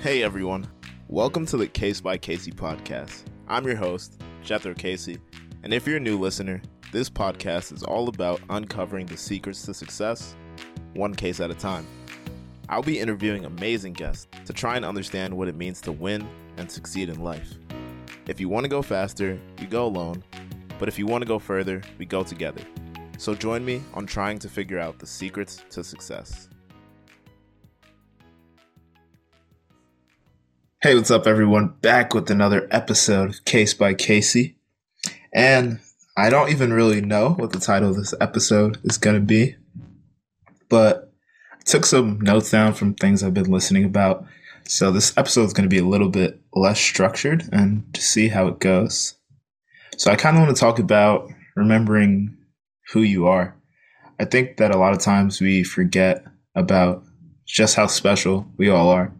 Hey everyone, welcome to the Case by Casie podcast. I'm your host, Jethro Casie, and if you're a new listener, this podcast is all about uncovering the secrets to success, one case at a time. I'll be interviewing amazing guests to try and understand what it means to win and succeed in life. If you want to go faster, you go alone, but if you want to go further, we go together. So join me on trying to figure out the secrets to success. Hey, what's up, everyone? Back with another episode of Case by Casie. And I don't even really know what the title of this episode is going to be, but I took some notes down from things I've been listening about. So this episode is going to be a little bit less structured and to see how it goes. So I kind of want to talk about remembering who you are. I think that a lot of times we forget about just how special we all are.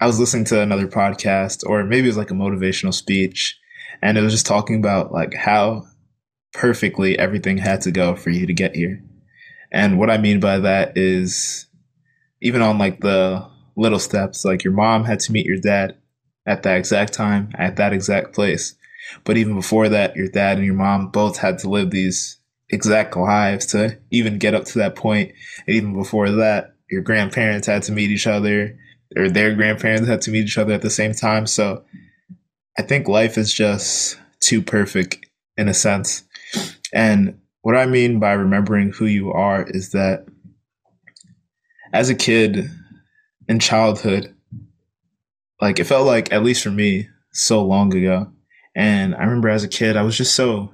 I was listening to another podcast, or maybe it was like a motivational speech, and it was just talking about like how perfectly everything had to go for you to get here. And what I mean by that is even on like the little steps, like your mom had to meet your dad at that exact time, at that exact place. But even before that, your dad and your mom both had to live these exact lives to even get up to that point. And even before that, your grandparents had to meet each other, or their grandparents had to meet each other at the same time. So I think life is just too perfect in a sense. And what I mean by remembering who you are is that as a kid in childhood, like it felt like, at least for me, so long ago, and I remember as a kid, I was just so,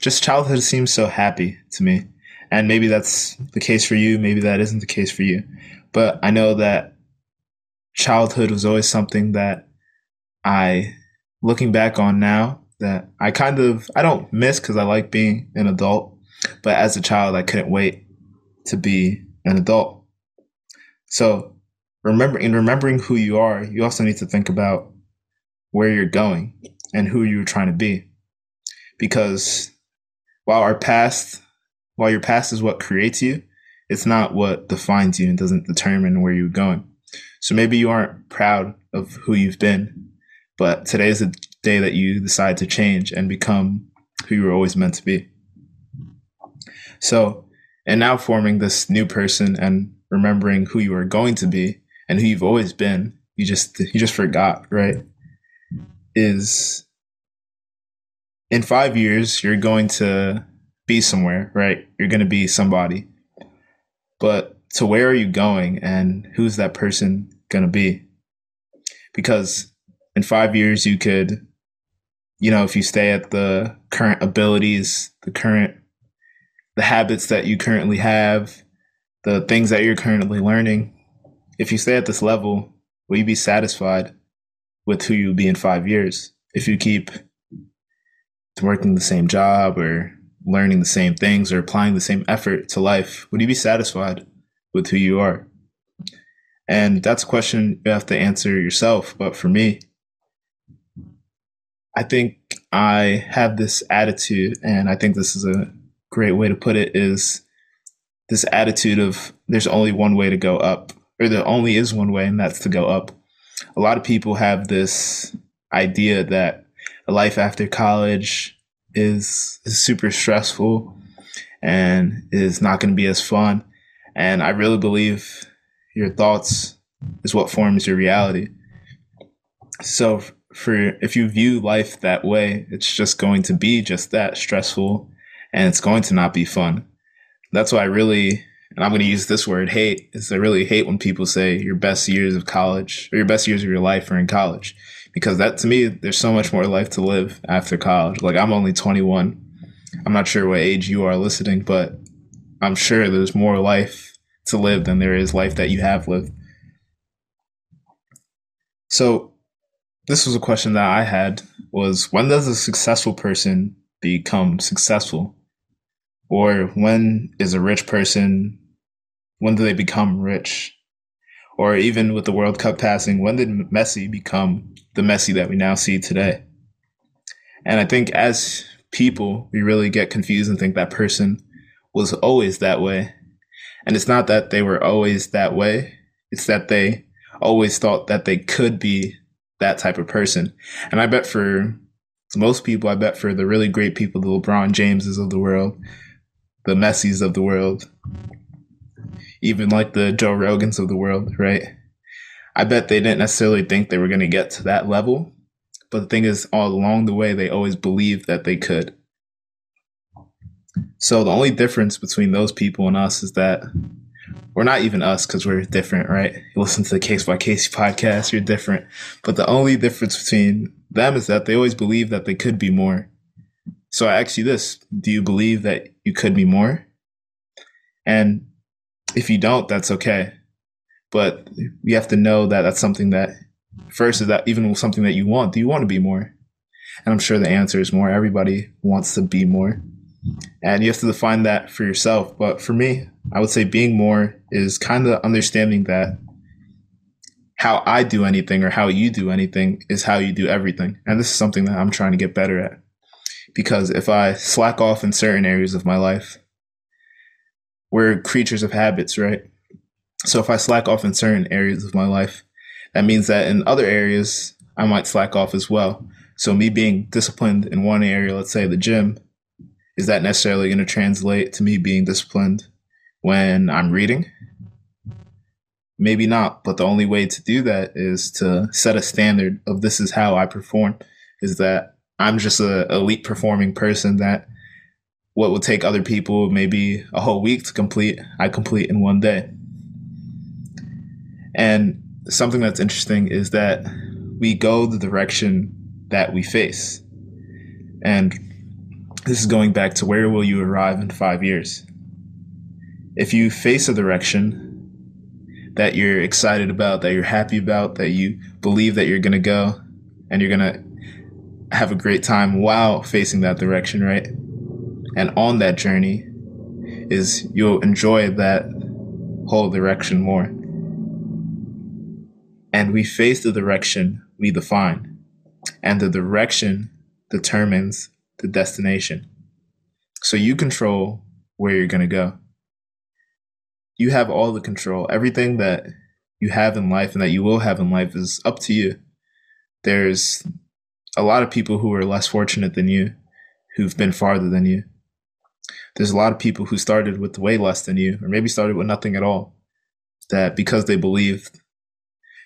just childhood seems so happy to me. And maybe that's the case for you. Maybe that isn't the case for you. But I know that childhood was always something that I, looking back on now, that I kind of, I don't miss because I like being an adult. But as a child, I couldn't wait to be an adult. So remember, in remembering who you are, you also need to think about where you're going and who you're trying to be. Because while our past, while your past is what creates you, it's not what defines you and doesn't determine where you're going. So maybe you aren't proud of who you've been, but today is the day that you decide to change and become who you were always meant to be. So, and now forming this new person and remembering who you are going to be and who you've always been, you just you just forgot, right? is in five years, you're going to be somewhere, right? You're going to be somebody. But to where are you going and who's that person going to be? Because in five years, you could, you know, if you stay at the current abilities, the current, the habits that you currently have, the things that you're currently learning, if you stay at this level, will you be satisfied? with who you'll be in five years. If you keep working the same job or learning the same things or applying the same effort to life, would you be satisfied with who you are? And that's a question you have to answer yourself. But for me, I think I have this attitude, and I think this is a great way to put it is this attitude of there's only one way to go up, or there only is one way, and that's to go up a lot of people have this idea that life after college is, is super stressful and is not going to be as fun. And I really believe your thoughts is what forms your reality. So for if you view life that way, it's just going to be just that stressful and it's going to not be fun. That's why I really and I'm going to use this word hate is I really hate when people say your best years of college or your best years of your life are in college because that to me, there's so much more life to live after college. Like I'm only 21. I'm not sure what age you are listening, but I'm sure there's more life to live than there is life that you have lived. So this was a question that I had was when does a successful person become successful? Or when is a rich person when do they become rich? Or even with the World Cup passing, when did Messi become the Messi that we now see today? And I think as people, we really get confused and think that person was always that way. And it's not that they were always that way, it's that they always thought that they could be that type of person. And I bet for most people, I bet for the really great people, the LeBron Jameses of the world, the Messis of the world, even like the Joe Rogans of the world, right? I bet they didn't necessarily think they were going to get to that level. But the thing is, all along the way, they always believed that they could. So the only difference between those people and us is that we're not even us because we're different, right? You listen to the Case by case podcast, you're different. But the only difference between them is that they always believe that they could be more. So I ask you this Do you believe that you could be more? And if you don't, that's okay. But you have to know that that's something that, first, is that even something that you want? Do you want to be more? And I'm sure the answer is more. Everybody wants to be more. And you have to define that for yourself. But for me, I would say being more is kind of understanding that how I do anything or how you do anything is how you do everything. And this is something that I'm trying to get better at. Because if I slack off in certain areas of my life, we're creatures of habits, right? So if I slack off in certain areas of my life, that means that in other areas, I might slack off as well. So me being disciplined in one area, let's say the gym, is that necessarily going to translate to me being disciplined when I'm reading? Maybe not, but the only way to do that is to set a standard of this is how I perform, is that I'm just a elite performing person that what would take other people maybe a whole week to complete, I complete in one day. And something that's interesting is that we go the direction that we face. And this is going back to where will you arrive in five years? If you face a direction that you're excited about, that you're happy about, that you believe that you're going to go and you're going to have a great time while facing that direction, right? And on that journey is you'll enjoy that whole direction more. And we face the direction we define, and the direction determines the destination. So you control where you're going to go. You have all the control. Everything that you have in life and that you will have in life is up to you. There's a lot of people who are less fortunate than you, who've been farther than you. There's a lot of people who started with way less than you, or maybe started with nothing at all, that because they believed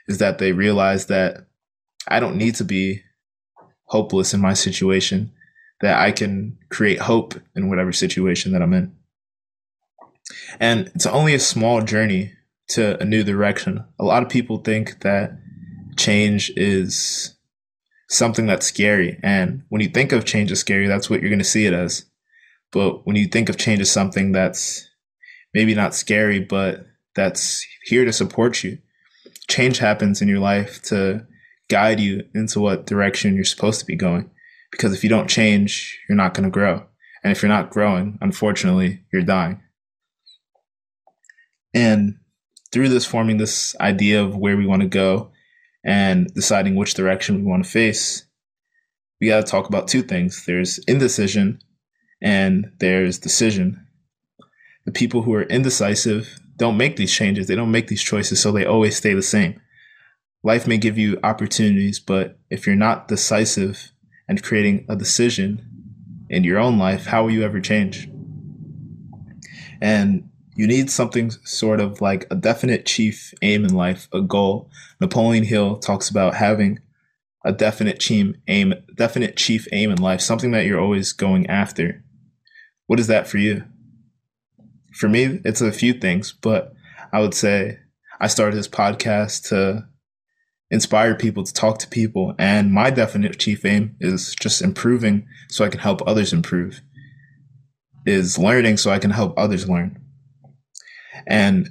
is that they realized that I don't need to be hopeless in my situation, that I can create hope in whatever situation that I'm in. And it's only a small journey to a new direction. A lot of people think that change is something that's scary. And when you think of change as scary, that's what you're going to see it as. But when you think of change as something that's maybe not scary, but that's here to support you, change happens in your life to guide you into what direction you're supposed to be going. Because if you don't change, you're not going to grow. And if you're not growing, unfortunately, you're dying. And through this, forming this idea of where we want to go and deciding which direction we want to face, we got to talk about two things there's indecision and there's decision. The people who are indecisive don't make these changes, they don't make these choices, so they always stay the same. Life may give you opportunities, but if you're not decisive and creating a decision in your own life, how will you ever change? And you need something sort of like a definite chief aim in life, a goal. Napoleon Hill talks about having a definite team aim, definite chief aim in life, something that you're always going after. What is that for you? For me, it's a few things, but I would say I started this podcast to inspire people, to talk to people. And my definite chief aim is just improving so I can help others improve, is learning so I can help others learn. And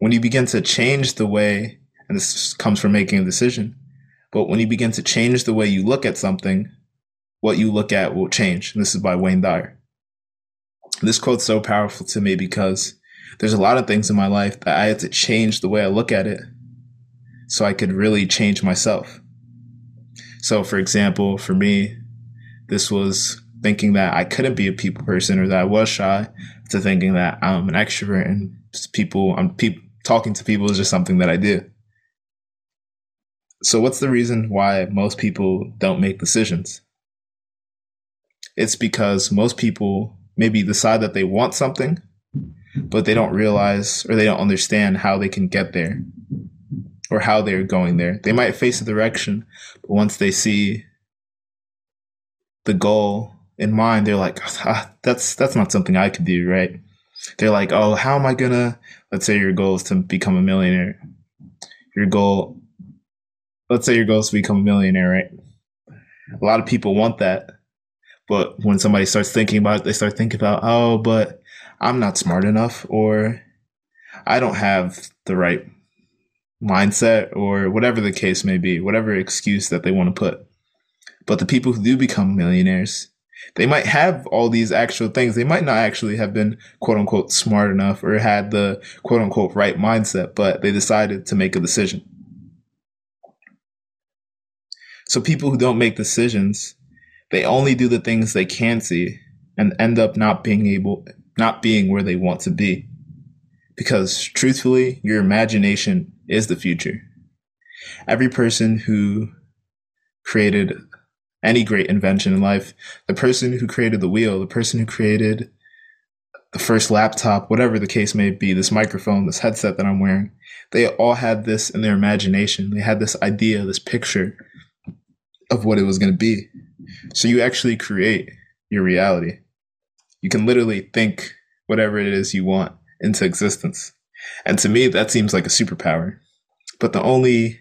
when you begin to change the way, and this comes from making a decision, but when you begin to change the way you look at something, what you look at will change. And this is by Wayne Dyer. This quote's so powerful to me because there's a lot of things in my life that I had to change the way I look at it so I could really change myself. So, for example, for me, this was thinking that I couldn't be a people person or that I was shy to thinking that I'm an extrovert and people, I'm pe- talking to people is just something that I do. So, what's the reason why most people don't make decisions? It's because most people maybe decide that they want something, but they don't realize or they don't understand how they can get there or how they're going there. They might face a direction, but once they see the goal in mind, they're like, ah, that's that's not something I could do, right? They're like, oh, how am I gonna? Let's say your goal is to become a millionaire. Your goal, let's say your goal is to become a millionaire, right? A lot of people want that, but when somebody starts thinking about it, they start thinking about, oh, but I'm not smart enough, or I don't have the right mindset, or whatever the case may be, whatever excuse that they want to put. But the people who do become millionaires, they might have all these actual things. They might not actually have been quote unquote smart enough or had the quote unquote right mindset, but they decided to make a decision. So people who don't make decisions, they only do the things they can see and end up not being able, not being where they want to be. Because truthfully, your imagination is the future. Every person who created any great invention in life. The person who created the wheel, the person who created the first laptop, whatever the case may be, this microphone, this headset that I'm wearing, they all had this in their imagination. They had this idea, this picture of what it was going to be. So you actually create your reality. You can literally think whatever it is you want into existence. And to me, that seems like a superpower. But the only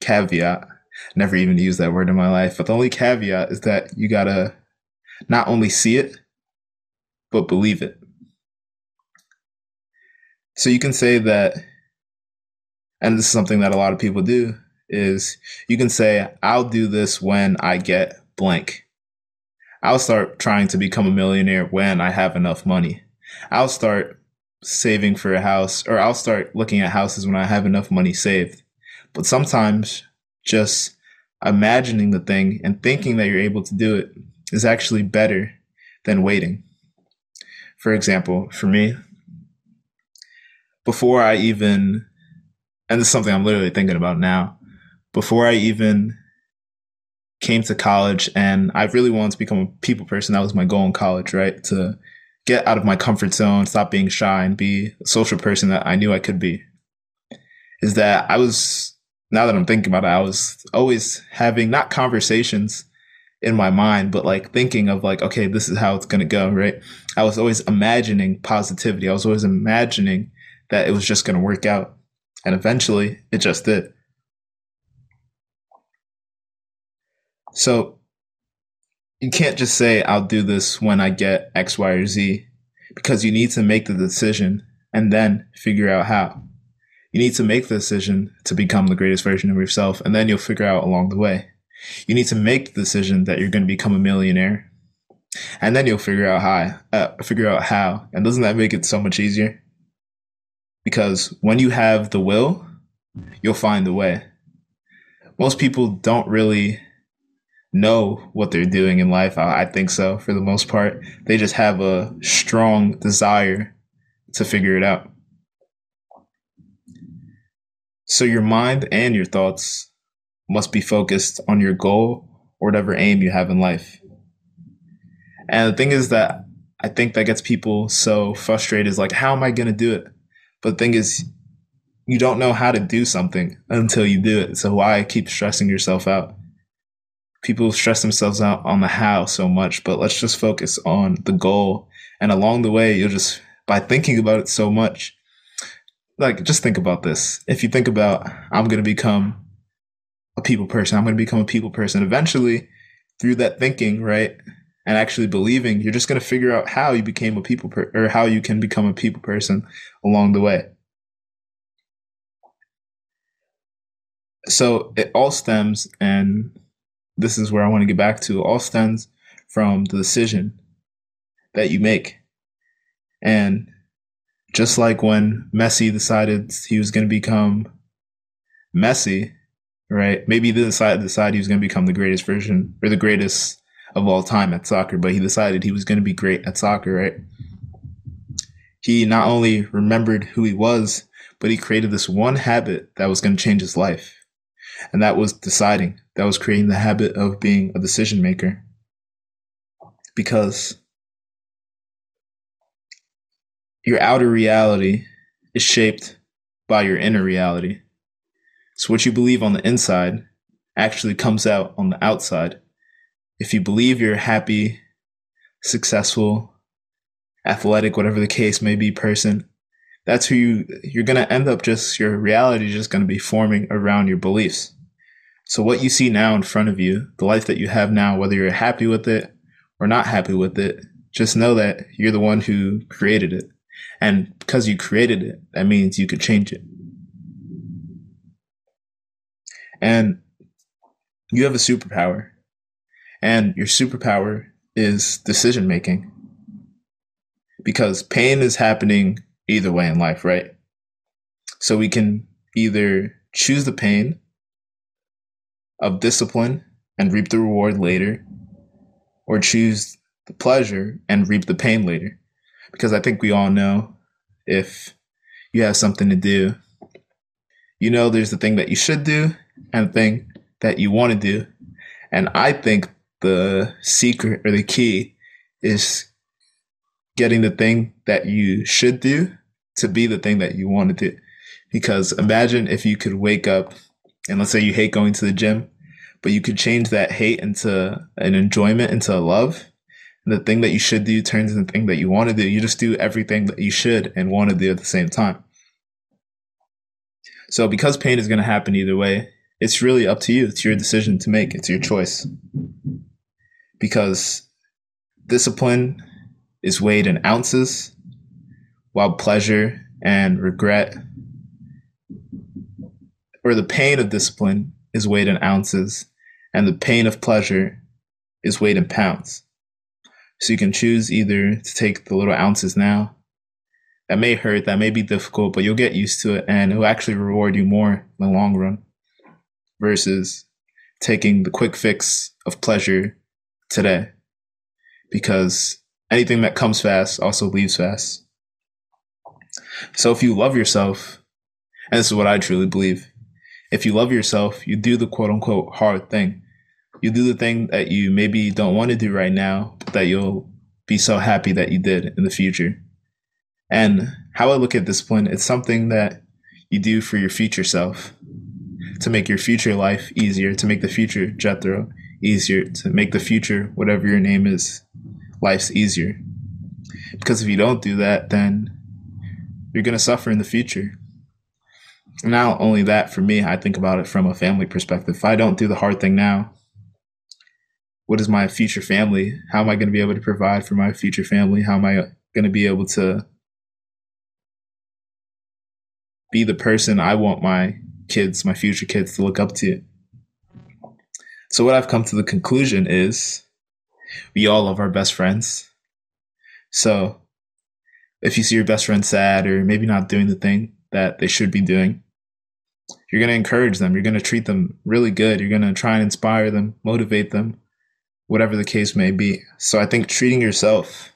caveat never even used that word in my life. But the only caveat is that you gotta not only see it, but believe it. So you can say that, and this is something that a lot of people do, is you can say, I'll do this when I get blank. I'll start trying to become a millionaire when I have enough money. I'll start saving for a house, or I'll start looking at houses when I have enough money saved. But sometimes just imagining the thing and thinking that you're able to do it is actually better than waiting. For example, for me, before I even, and this is something I'm literally thinking about now, before I even came to college and I really wanted to become a people person, that was my goal in college, right? To get out of my comfort zone, stop being shy, and be a social person that I knew I could be. Is that I was now that I'm thinking about it, I was always having not conversations in my mind, but like thinking of like, okay, this is how it's going to go, right? I was always imagining positivity. I was always imagining that it was just going to work out. And eventually it just did. So you can't just say, I'll do this when I get X, Y, or Z, because you need to make the decision and then figure out how. You need to make the decision to become the greatest version of yourself, and then you'll figure out along the way. You need to make the decision that you're going to become a millionaire, and then you'll figure out how. Uh, figure out how, and doesn't that make it so much easier? Because when you have the will, you'll find the way. Most people don't really know what they're doing in life. I think so for the most part. They just have a strong desire to figure it out. So your mind and your thoughts must be focused on your goal or whatever aim you have in life. And the thing is that I think that gets people so frustrated is like, how am I going to do it? But the thing is, you don't know how to do something until you do it. So why keep stressing yourself out? People stress themselves out on the how so much, but let's just focus on the goal. And along the way, you'll just, by thinking about it so much, like just think about this. If you think about I'm going to become a people person, I'm going to become a people person eventually through that thinking, right? And actually believing, you're just going to figure out how you became a people per- or how you can become a people person along the way. So it all stems, and this is where I want to get back to, all stems from the decision that you make. And just like when Messi decided he was going to become Messi, right? Maybe he didn't decide, decide he was going to become the greatest version or the greatest of all time at soccer, but he decided he was going to be great at soccer, right? He not only remembered who he was, but he created this one habit that was going to change his life. And that was deciding. That was creating the habit of being a decision maker. Because your outer reality is shaped by your inner reality. So what you believe on the inside actually comes out on the outside. If you believe you're happy, successful, athletic, whatever the case may be person, that's who you, you're going to end up just, your reality is just going to be forming around your beliefs. So what you see now in front of you, the life that you have now, whether you're happy with it or not happy with it, just know that you're the one who created it. And because you created it, that means you could change it. And you have a superpower. And your superpower is decision making. Because pain is happening either way in life, right? So we can either choose the pain of discipline and reap the reward later, or choose the pleasure and reap the pain later. Because I think we all know if you have something to do, you know there's the thing that you should do and the thing that you want to do. And I think the secret or the key is getting the thing that you should do to be the thing that you want to do. Because imagine if you could wake up and let's say you hate going to the gym, but you could change that hate into an enjoyment, into a love. And the thing that you should do turns into the thing that you want to do. You just do everything that you should and want to do at the same time. So because pain is going to happen either way, it's really up to you. It's your decision to make. It's your choice. Because discipline is weighed in ounces, while pleasure and regret, or the pain of discipline, is weighed in ounces, and the pain of pleasure is weighed in pounds. So you can choose either to take the little ounces now. That may hurt, that may be difficult, but you'll get used to it and it will actually reward you more in the long run versus taking the quick fix of pleasure today. Because anything that comes fast also leaves fast. So if you love yourself, and this is what I truly believe, if you love yourself, you do the quote unquote hard thing. You do the thing that you maybe don't want to do right now, but that you'll be so happy that you did in the future. And how I look at discipline, it's something that you do for your future self to make your future life easier, to make the future Jethro easier, to make the future, whatever your name is, life's easier. Because if you don't do that, then you're going to suffer in the future. Not only that, for me, I think about it from a family perspective. If I don't do the hard thing now, what is my future family? How am I going to be able to provide for my future family? How am I going to be able to be the person I want my kids, my future kids, to look up to. So, what I've come to the conclusion is we all love our best friends. So, if you see your best friend sad or maybe not doing the thing that they should be doing, you're going to encourage them. You're going to treat them really good. You're going to try and inspire them, motivate them, whatever the case may be. So, I think treating yourself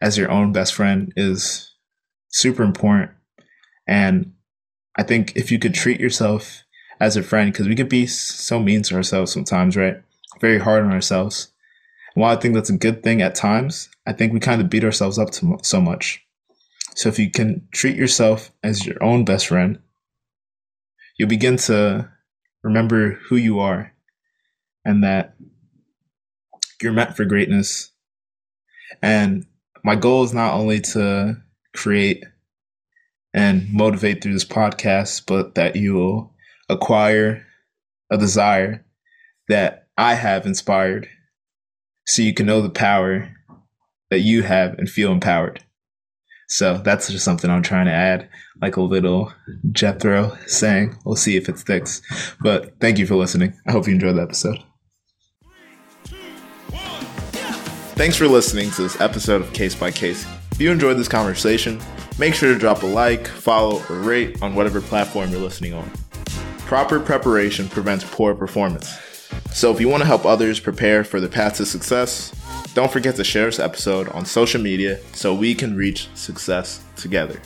as your own best friend is super important. And I think if you could treat yourself as a friend, because we could be so mean to ourselves sometimes, right? Very hard on ourselves. While I think that's a good thing at times, I think we kind of beat ourselves up so much. So if you can treat yourself as your own best friend, you'll begin to remember who you are and that you're meant for greatness. And my goal is not only to create and motivate through this podcast, but that you will acquire a desire that I have inspired so you can know the power that you have and feel empowered. So that's just something I'm trying to add, like a little Jethro saying. We'll see if it sticks. But thank you for listening. I hope you enjoyed the episode. Thanks for listening to this episode of Case by Case. If you enjoyed this conversation, make sure to drop a like, follow, or rate on whatever platform you're listening on. Proper preparation prevents poor performance. So if you want to help others prepare for the path to success, don't forget to share this episode on social media so we can reach success together.